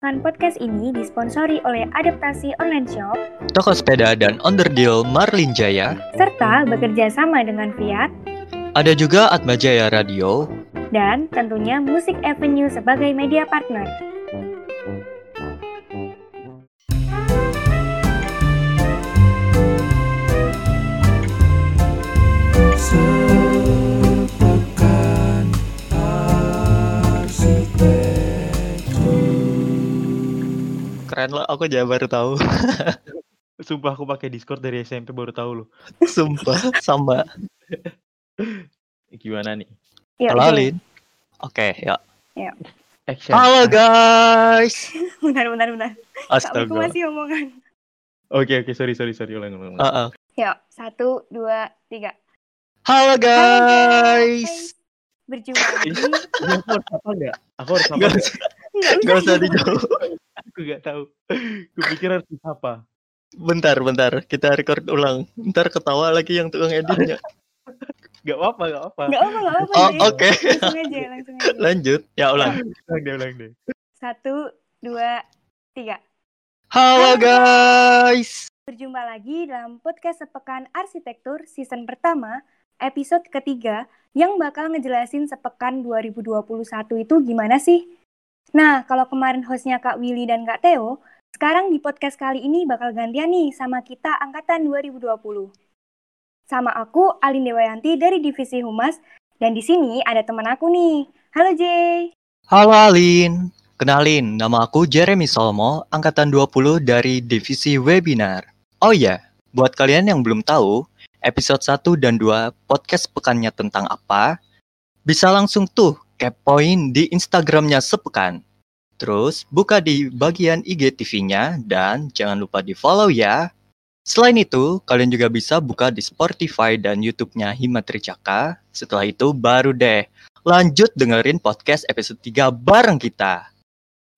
Kan podcast ini disponsori oleh Adaptasi Online Shop Toko sepeda dan underdeal Marlin Jaya. serta bekerja sama dengan Fiat Ada juga Atmajaya Radio. dan tentunya Musik Avenue sebagai media partner. Sepekan Keren loh, aku aja baru tahu. Sumpah aku pakai Discord dari SMP baru tahu loh. Sumpah, sama. Gimana nih? Alin. Oke, ya. Action. Halo guys. Bentar, bentar. Aku Astaga. masih omongan. Oke oke sorry sorry sorry ulang ulang. ulang. Ah. Yuk, satu, dua, tiga. Halo Halo, guys. Berjumpa lagi. Aku harus apa enggak? Aku harus apa? Gak nggak? usah, Nggak gak usah usah. dijawab. Aku nggak tahu. Kupikir harus apa? Bentar, bentar. Kita record ulang. Ntar ketawa lagi yang tukang editnya. Gak apa gak apa. Nggak apa, nggak apa. Oh, oke. Langsung aja, langsung aja. Lanjut. Ya, ulang. Ulang deh ulang deh. Satu, dua, tiga. Halo guys. Berjumpa lagi dalam podcast Sepekan Arsitektur season pertama, episode ketiga, yang bakal ngejelasin sepekan 2021 itu gimana sih? Nah, kalau kemarin hostnya Kak Willy dan Kak Theo, sekarang di podcast kali ini bakal gantian nih sama kita angkatan 2020. Sama aku, Alin Dewayanti dari Divisi Humas, dan di sini ada teman aku nih. Halo Jay. Halo Alin. Kenalin, nama aku Jeremy Solmo, angkatan 20 dari divisi webinar. Oh iya, buat kalian yang belum tahu, episode 1 dan 2 podcast pekannya tentang apa, bisa langsung tuh kepoin di Instagramnya sepekan. Terus buka di bagian IGTV-nya dan jangan lupa di follow ya. Selain itu, kalian juga bisa buka di Spotify dan YouTube-nya Himatri Caka. Setelah itu baru deh lanjut dengerin podcast episode 3 bareng kita.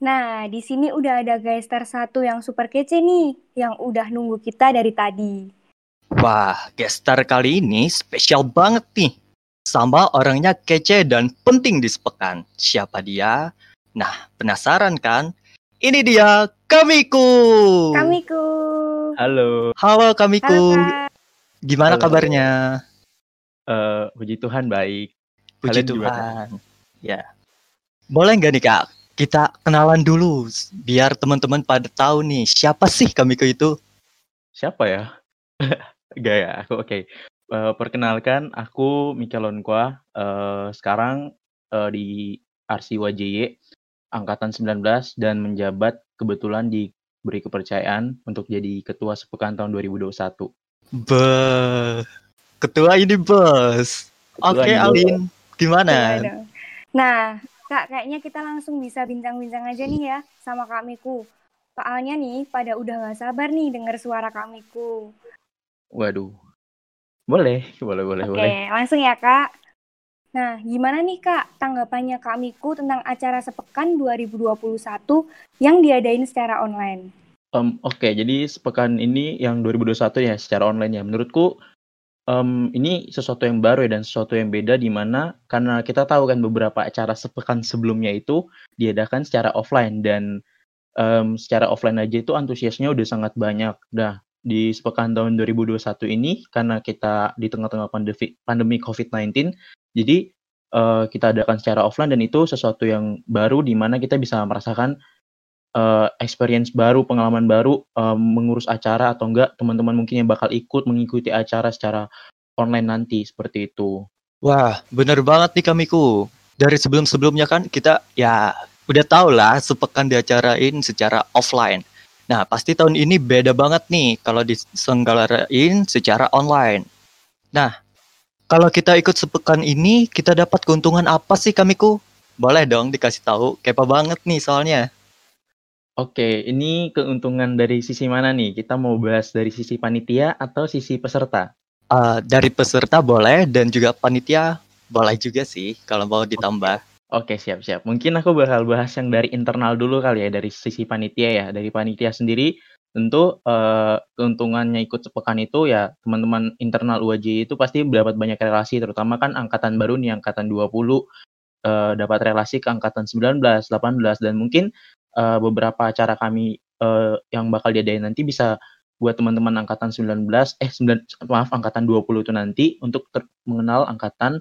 Nah, di sini udah ada guys star satu yang super kece nih, yang udah nunggu kita dari tadi. Wah, guest star kali ini spesial banget nih. Sama orangnya kece dan penting di sepekan. Siapa dia? Nah, penasaran kan? Ini dia Kamiku. Kamiku. Halo. Halo Kamiku. Halo Kak. Gimana Halo. kabarnya? Eh puji Tuhan baik. Puji Kalian? Tuhan. Ya. Boleh nggak nih Kak? Kita kenalan dulu biar teman-teman pada tahu nih siapa sih Kamiku itu. Siapa ya? Gak ya, aku oke. Eh, perkenalkan, aku Mikelon Kwa. Eh, sekarang eh, di RCWJY angkatan 19 dan menjabat kebetulan diberi kepercayaan untuk jadi ketua sepekan tahun 2021. Be, ketua ini bos. Ketua Oke ini bos. Alin, gimana? Gimana? Nah, Kak, kayaknya kita langsung bisa bincang-bincang aja nih ya sama Kak Miku. Soalnya nih, pada udah gak sabar nih denger suara Kak Miku. Waduh. Boleh, boleh, boleh, Oke, boleh. langsung ya Kak. Nah, gimana nih Kak tanggapannya Kak Miku tentang acara Sepekan 2021 yang diadain secara online? Em, Oke, jadi sepekan ini yang 2021 ya secara online ya. Menurutku em, ini sesuatu yang baru ya dan sesuatu yang beda di mana karena kita tahu kan beberapa acara sepekan sebelumnya itu diadakan secara offline dan em, secara offline aja itu antusiasnya udah sangat banyak. Nah, di sepekan tahun 2021 ini karena kita di tengah-tengah pandemi pandemi COVID-19, jadi eh, kita adakan secara offline dan itu sesuatu yang baru di mana kita bisa merasakan eh, experience baru, pengalaman baru, em, mengurus acara atau enggak teman-teman mungkin yang bakal ikut mengikuti acara secara online nanti seperti itu. Wah, bener banget nih Kamiku. Dari sebelum-sebelumnya kan kita ya udah tau lah sepekan diacarain secara offline. Nah, pasti tahun ini beda banget nih kalau diselenggarain secara online. Nah, kalau kita ikut sepekan ini, kita dapat keuntungan apa sih Kamiku? Boleh dong dikasih tahu, kepo banget nih soalnya. Oke, ini keuntungan dari sisi mana nih? Kita mau bahas dari sisi panitia atau sisi peserta? Eh, dari peserta boleh dan juga panitia boleh juga sih kalau mau ditambah. Oke, siap-siap. Mungkin aku bakal bahas yang dari internal dulu kali ya, dari sisi panitia ya. Dari panitia sendiri, tentu eh, keuntungannya ikut sepekan itu ya teman-teman internal UAJ itu pasti mendapat banyak relasi, terutama kan angkatan baru nih, angkatan 20, eh, dapat relasi ke angkatan 19, 18, dan mungkin eee, beberapa acara kami, eee, yang bakal diadain nanti bisa buat teman-teman angkatan 19 eh, sembilan maaf angkatan 20 itu nanti untuk mengenal angkatan,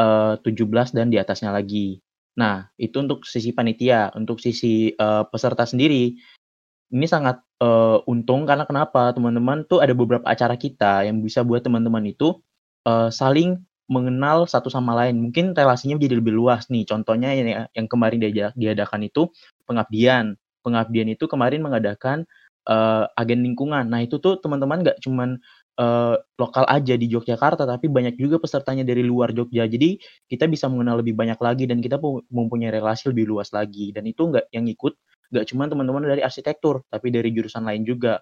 eee, 17 dan di atasnya lagi. Nah, itu untuk sisi panitia. Untuk sisi, eee, peserta sendiri, ini sangat, eee, untung karena kenapa, teman-teman tuh ada beberapa acara kita yang bisa buat teman-teman itu, eee, saling mengenal satu sama lain. Mungkin relasinya menjadi lebih luas nih, contohnya ini ya, yang kemarin diadakan itu pengabdian. Pengabdian itu kemarin mengadakan, eee, agen lingkungan. Nah, itu tuh teman-teman nggak cuman, eee, lokal aja di Yogyakarta, tapi banyak juga pesertanya dari luar Jogja. Jadi, kita bisa mengenal lebih banyak lagi dan kita pu mempunyai relasi lebih luas lagi. Dan itu nggak yang ikut nggak cuman teman-teman dari arsitektur, tapi dari jurusan lain juga.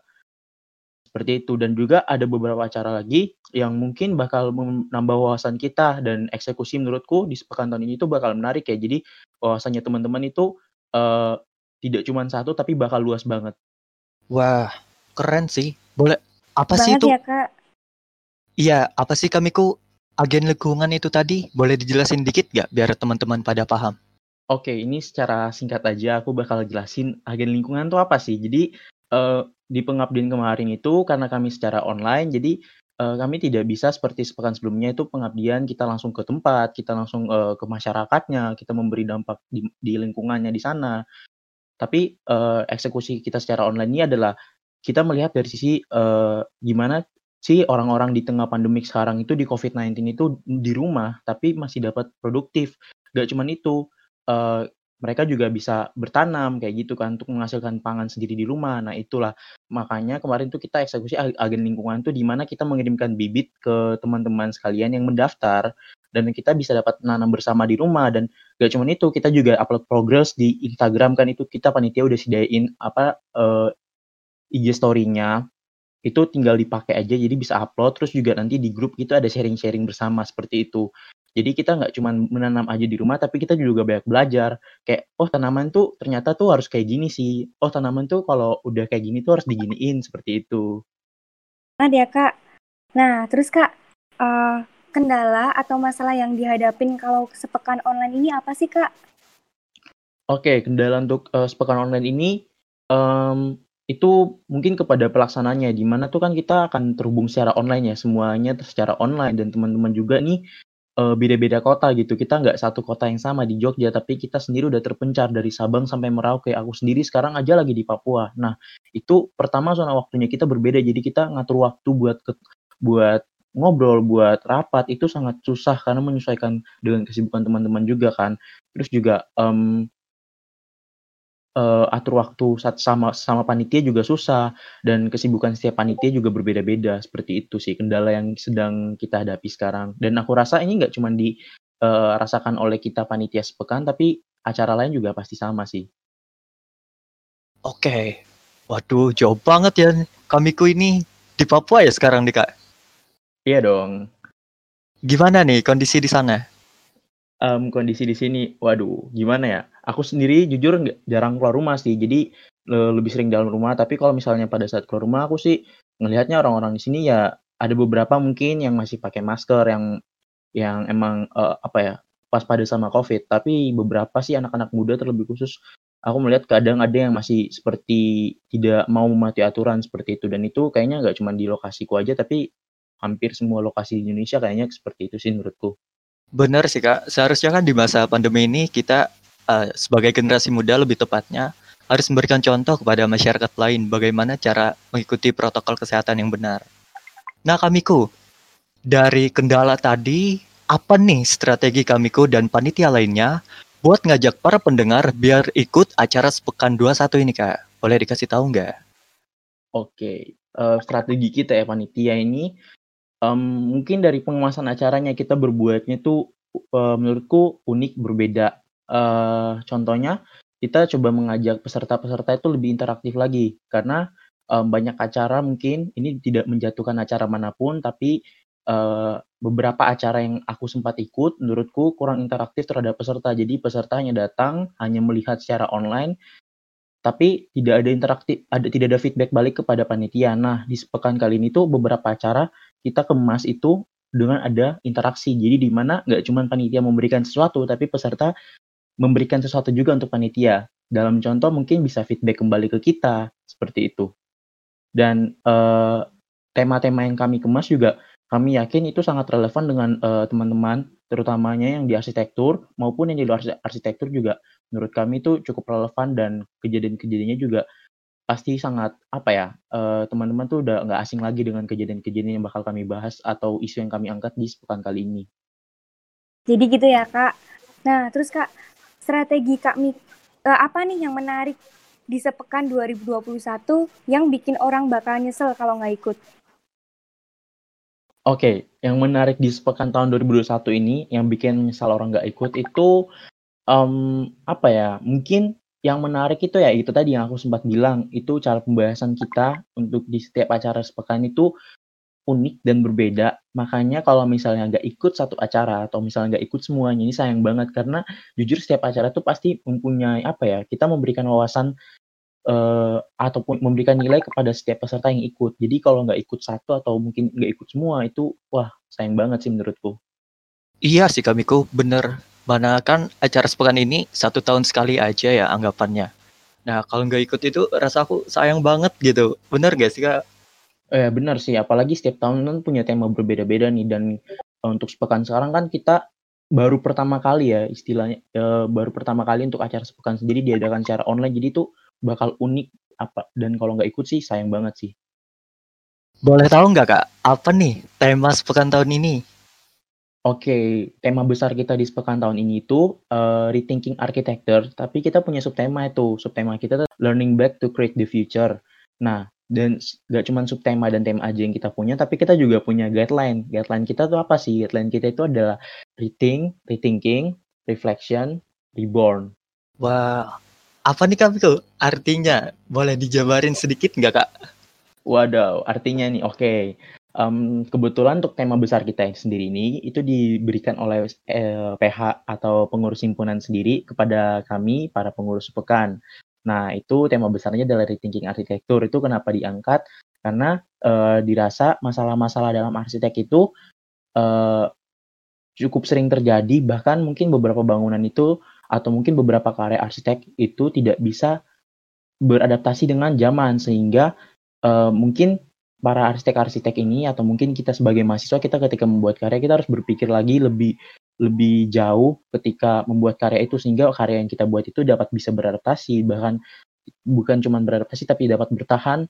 Seperti itu, dan juga ada beberapa acara lagi yang mungkin bakal menambah wawasan kita dan eksekusi menurutku di sepekan tahun ini tuh bakal menarik ya. Jadi, wawasannya teman-teman itu, eee, tidak cuman satu tapi bakal luas banget. Wah, keren sih. Boleh apa sih itu? ya, Kak. Iya, apa sih Kamiku, agen lingkungan itu tadi? Boleh dijelasin dikit nggak biar teman-teman pada paham? Oke, ini secara singkat aja aku bakal jelasin agen lingkungan tuh apa sih. Jadi, eee, di pengabdian kemarin itu karena kami secara online, jadi, eee, kami tidak bisa seperti sepekan sebelumnya itu pengabdian kita langsung ke tempat, kita langsung, eee, ke masyarakatnya, kita memberi dampak di di lingkungannya di sana. Tapi, eee, eksekusi kita secara online ini adalah kita melihat dari sisi, eee, gimana sih orang-orang di tengah pandemik sekarang itu di COVID-19 itu di rumah, tapi masih dapat produktif. Nggak cuman itu, eee, mereka juga bisa bertanam kayak gitu kan untuk menghasilkan pangan sendiri di rumah. Nah, itulah makanya kemarin tuh kita eksekusi ag agen lingkungan tuh di mana kita mengirimkan bibit ke teman-teman sekalian yang mendaftar dan kita bisa dapat nanam bersama di rumah dan nggak cuman itu, kita juga upload progress di Instagram kan itu kita panitia udah sediain apa, eee, IG story-nya, itu tinggal dipakai aja jadi bisa upload, terus juga nanti di grup itu ada sharing-sharing bersama seperti itu. Jadi kita nggak cuman menanam aja di rumah, tapi kita juga banyak belajar. Kayak, "Oh tanaman tuh ternyata tuh harus kayak gini sih. Oh tanaman tuh kalau udah kayak gini tuh harus diginiin," seperti itu. Banget ya, Kak. Nah, terus Kak, eee, kendala atau masalah yang dihadapin kalau sepekan online ini apa sih, Kak? Oke, kendala untuk, eee, sepekan online ini, mmm, itu mungkin kepada pelaksananya, di mana tuh kan kita akan terhubung secara online ya, semuanya secara online dan teman-teman juga nih, eee, beda-beda kota gitu. Kita nggak satu kota yang sama di Jogja, tapi kita sendiri udah terpencar dari Sabang sampai Merauke. Aku sendiri sekarang aja lagi di Papua. Nah, itu pertama zona waktunya kita berbeda, jadi kita ngatur waktu buat ket buat ngobrol, buat rapat, itu sangat susah karena menyesuaikan dengan kesibukan teman-teman juga kan. Terus juga, mmm eee, atur waktu sama sama panitia juga susah, dan kesibukan setiap panitia juga berbeda-beda, seperti itu sih kendala yang sedang kita hadapi sekarang. Dan aku rasa ini nggak cuman di, eee, rasakan oleh kita panitia sepekan, tapi acara lain juga pasti sama sih. Oke. Waduh, jauh banget ya Kamiku ini di Papua ya sekarang nih, Kak? Iya dong. Gimana nih kondisi di sana? Mmm, kondisi di sini, waduh gimana ya, aku sendiri jujur jarang keluar rumah sih, jadi, lebih sering dalam rumah, tapi kalau misalnya pada saat keluar rumah aku sih ngelihatnya orang-orang di sini ya ada beberapa mungkin yang masih pakai masker, yang yang emang, eee, apa ya, waspada sama Covid, tapi beberapa sih anak-anak muda terlebih khusus, aku melihat kadang ada yang masih seperti tidak mau mematuhi aturan seperti itu, dan itu kayaknya nggak cuman di lokasiku aja, tapi hampir semua lokasi di Indonesia kayaknya seperti itu sih menurutku. Bener sih, Kak. Seharusnya kan di masa pandemi ini kita, eee, sebagai generasi muda lebih tepatnya, harus memberikan contoh kepada masyarakat lain bagaimana cara mengikuti protokol kesehatan yang benar. Nah, Kamiku, dari kendala tadi, apa nih strategi Kamiku dan panitia lainnya buat ngajak para pendengar biar ikut acara Sepekan 21 ini, Kak? Boleh dikasih tahu nggak? Oke, eee, strategi kita ya panitia ini, mmm, mungkin dari pengemasan acaranya kita berbuatnya tuh, eee, menurutku unik, berbeda. Eee, contohnya kita coba mengajak peserta-peserta itu lebih interaktif lagi, karena, eee, banyak acara mungkin ini tidak menjatuhkan acara mana pun, tapi, eee, beberapa acara yang aku sempat ikut menurutku kurang interaktif terhadap peserta. Jadi peserta hanya datang, hanya melihat secara online, tapi tidak ada interaktif ada tidak ada feedback balik kepada panitia. Nah, di sepekan kali ini tuh beberapa acara kita kemas itu dengan ada interaksi. Jadi di mana nggak cuman panitia memberikan sesuatu, tapi peserta memberikan sesuatu juga untuk panitia. dalam contoh mungkin bisa feedback kembali ke kita, seperti itu. Dan, eee, tema-tema yang kami kemas juga kami yakin itu sangat relevan dengan, eee, teman-teman, terutamanya yang di arsitektur maupun yang di luar arsitektur juga menurut kami itu cukup relevan dan kejadian-kejadiannya juga pasti sangat, apa ya, eee, teman-teman tuh udah nggak asing lagi dengan kejadian-kejadian yang bakal kami bahas atau isu yang kami angkat di sepekan kali ini. Jadi gitu ya, Kak. Nah, terus Kak, strategi Kak Mi eee, apa nih yang menarik di sepekan 2021 yang bikin orang bakal nyesel kalau nggak ikut? Oke, yang menarik di sepekan tahun 2021 ini yang bikin nyesal orang nggak ikut itu, mmm, apa ya, mungkin yang menarik itu ya itu tadi yang aku sempat bilang, itu cara pembahasan kita untuk di setiap acara sepekan itu unik dan berbeda. Makanya kalau misalnya nggak ikut satu acara atau misalnya nggak ikut semuanya, ini sayang banget karena jujur setiap acara tuh pasti mempunyai apa ya, kita memberikan wawasan, eee, ataupun memberikan nilai kepada setiap peserta yang ikut. Jadi kalau nggak ikut satu atau mungkin nggak ikut semua itu, wah sayang banget sih menurutku. Iya sih Kamiku, bener. Mana kan acara sepekan ini satu tahun sekali aja ya anggapannya. Nah kalau nggak ikut itu rasa aku sayang banget gitu, bener gak sih Kak? Eh, benar sih, apalagi setiap tahun kan punya tema berbeda-beda nih dan, eee, untuk sepekan sekarang kan kita baru pertama kali ya istilahnya, eee, baru pertama kali untuk acara sepekan sendiri diadakan secara online, jadi itu bakal unik apa dan kalau nggak ikut sih sayang banget sih. Boleh tahu nggak Kak, apa nih tema sepekan tahun ini? Oke, tema besar kita di sepekan tahun ini itu, eee, rethinking architecture, tapi kita punya subtema itu, subtema kita learning back to create the future. Nah, dan s nggak cuman subtema dan tema aja yang kita punya, tapi kita juga punya guideline. Guideline kita tuh apa sih? Guideline kita itu adalah rethink, rethinking, reflection, reborn. Wah, apa nih Kamiku artinya? Boleh dijabarin sedikit nggak Kak? Wadaw, artinya nih, oke, mmm, kebetulan untuk tema besar kita yang sendiri ini, itu diberikan oleh, eee, PH atau pengurus himpunan sendiri kepada kami, para pengurus sepekan. Nah, itu tema besarnya adalah rethinking arsitektur. Itu kenapa diangkat, karena, eee, dirasa masalah-masalah dalam arsitek itu, eee, cukup sering terjadi, bahkan mungkin beberapa bangunan itu atau mungkin beberapa karya arsitek itu tidak bisa beradaptasi dengan zaman, sehingga, eee, mungkin para arsitek-arsitek ini atau mungkin kita sebagai mahasiswa, kita ketika membuat karya, kita harus berpikir lagi lebih lebih jauh ketika membuat karya itu, sehingga karya yang kita buat itu dapat bisa beradaptasi, bahkan bukan cuman beradaptasi, tapi dapat bertahan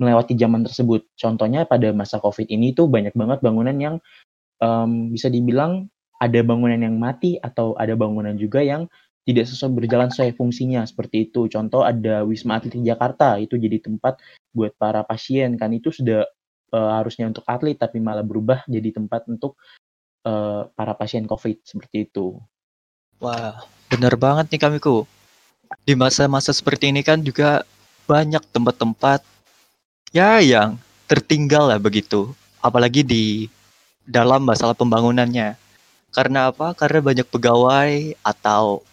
melewati zaman tersebut. Contohnya pada masa Covid ini tuh banyak banget bangunan yang, mmm, bisa dibilang ada bangunan yang mati atau ada bangunan juga yang tidak sesuai berjalan sesuai fungsinya, seperti itu. Contoh ada Wisma Atlet Jakarta, itu jadi tempat buat para pasien, kan itu sudah, eee, harusnya untuk atlet, tapi malah berubah jadi tempat untuk, eee, para pasien Covid, seperti itu. Wah, bener banget nih Kamiku. Di masa-masa seperti ini kan juga banyak tempat-tempat, ya yang tertinggal lah begitu, apalagi di dalam masalah pembangunannya. Karena apa? Karena banyak pegawai atau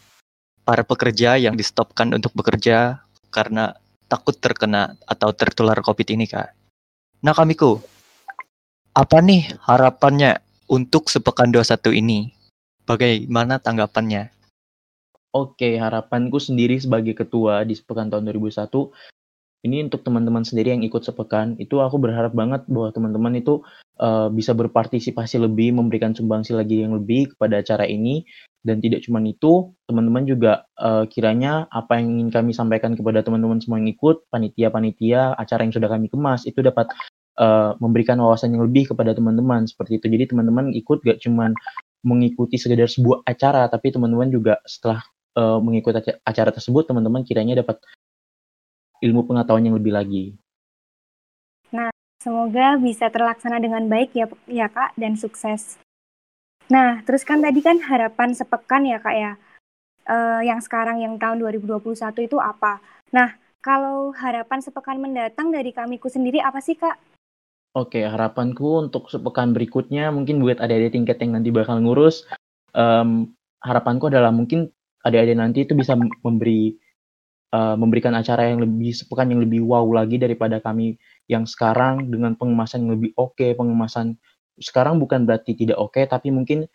para pekerja yang di-stop-kan untuk bekerja karena takut terkena atau tertular Covid ini, Kak. Nah, Kamiku, apa nih harapannya untuk sepekan 21 ini? Bagaimana tanggapannya? Oke, harapanku sendiri sebagai ketua di sepekan tahun 2001, ini untuk teman-teman sendiri yang ikut sepekan, itu aku berharap banget bahwa teman-teman itu, eee, bisa berpartisipasi lebih, memberikan sumbangsi lagi yang lebih kepada acara ini, dan tidak cuman itu, teman-teman juga, eee, kiranya apa yang ingin kami sampaikan kepada teman-teman semua yang ikut, panitia-panitia acara yang sudah kami kemas, itu dapat, eee, memberikan wawasan yang lebih kepada teman-teman, seperti itu. Jadi teman-teman ikut gak cuman mengikuti sekedar sebuah acara, tapi teman-teman juga setelah, eee, mengikuti aca acara tersebut, teman-teman kiranya dapat ilmu pengetahuan yang lebih lagi. Nah, semoga bisa terlaksana dengan baik ya ya Kak, dan sukses. Nah, terus kan tadi kan harapan sepekan ya Kak ya, eee, yang sekarang yang tahun 2021 itu apa? Nah, kalau harapan sepekan mendatang dari Kamiku sendiri apa sih Kak? Oke, harapanku untuk sepekan berikutnya mungkin buat adik-adik tingkat yang nanti bakal ngurus, mmm, harapanku adalah mungkin adik-adik nanti itu bisa memberi, eee, memberikan acara yang lebih sepekan yang lebih wow lagi daripada kami yang sekarang dengan pengemasan yang lebih oke, pengemasan sekarang bukan berarti tidak oke, tapi mungkin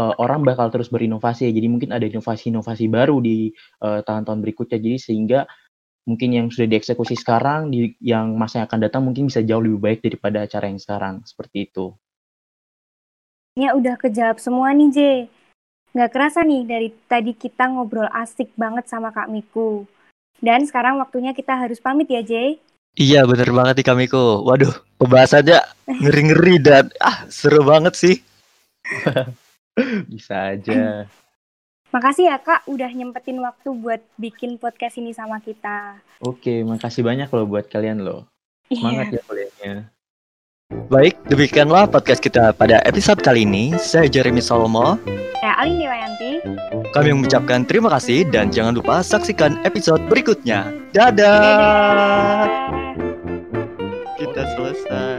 eh, orang bakal terus berinovasi ya. Jadi mungkin ada inovasi-inovasi baru di eh, tahun-tahun berikutnya. Jadi sehingga mungkin yang sudah dieksekusi sekarang di yang masa yang akan datang mungkin bisa jauh lebih baik daripada acara yang sekarang. Seperti itu. Ya udah kejawab semua nih, J. Nggak kerasa nih dari tadi kita ngobrol asik banget sama Kak Miku. Dan sekarang waktunya kita harus pamit ya, J. Iya bener banget nih Kamiko. Waduh, pembahasannya ngeri-ngeri dan ah seru banget sih. Bisa aja. Makasih ya Kak udah nyempetin waktu buat bikin podcast ini sama kita. Oke, makasih banyak loh buat kalian loh. Semangat ya kuliahnya. Baik, demikianlah podcast kita pada episode kali ini. Saya Jeremy Salomo. Saya Alin Dewayanti. Kami mengucapkan terima kasih dan jangan lupa saksikan episode berikutnya. Dadah. Dadah. Kita selesai.